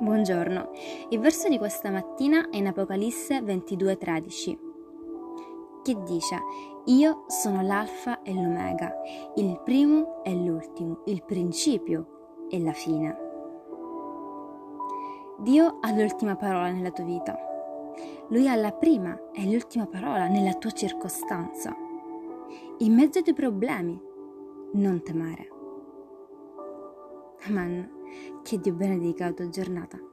Buongiorno, il verso di questa mattina è in Apocalisse 22:13 che dice Io sono l'alfa e l'omega, il primo e l'ultimo, il principio e la fine. Dio ha l'ultima parola nella tua vita. Lui ha la prima e l'ultima parola nella tua circostanza. In mezzo ai tuoi problemi, non temere. Amen. Che Dio benedica la tua giornata.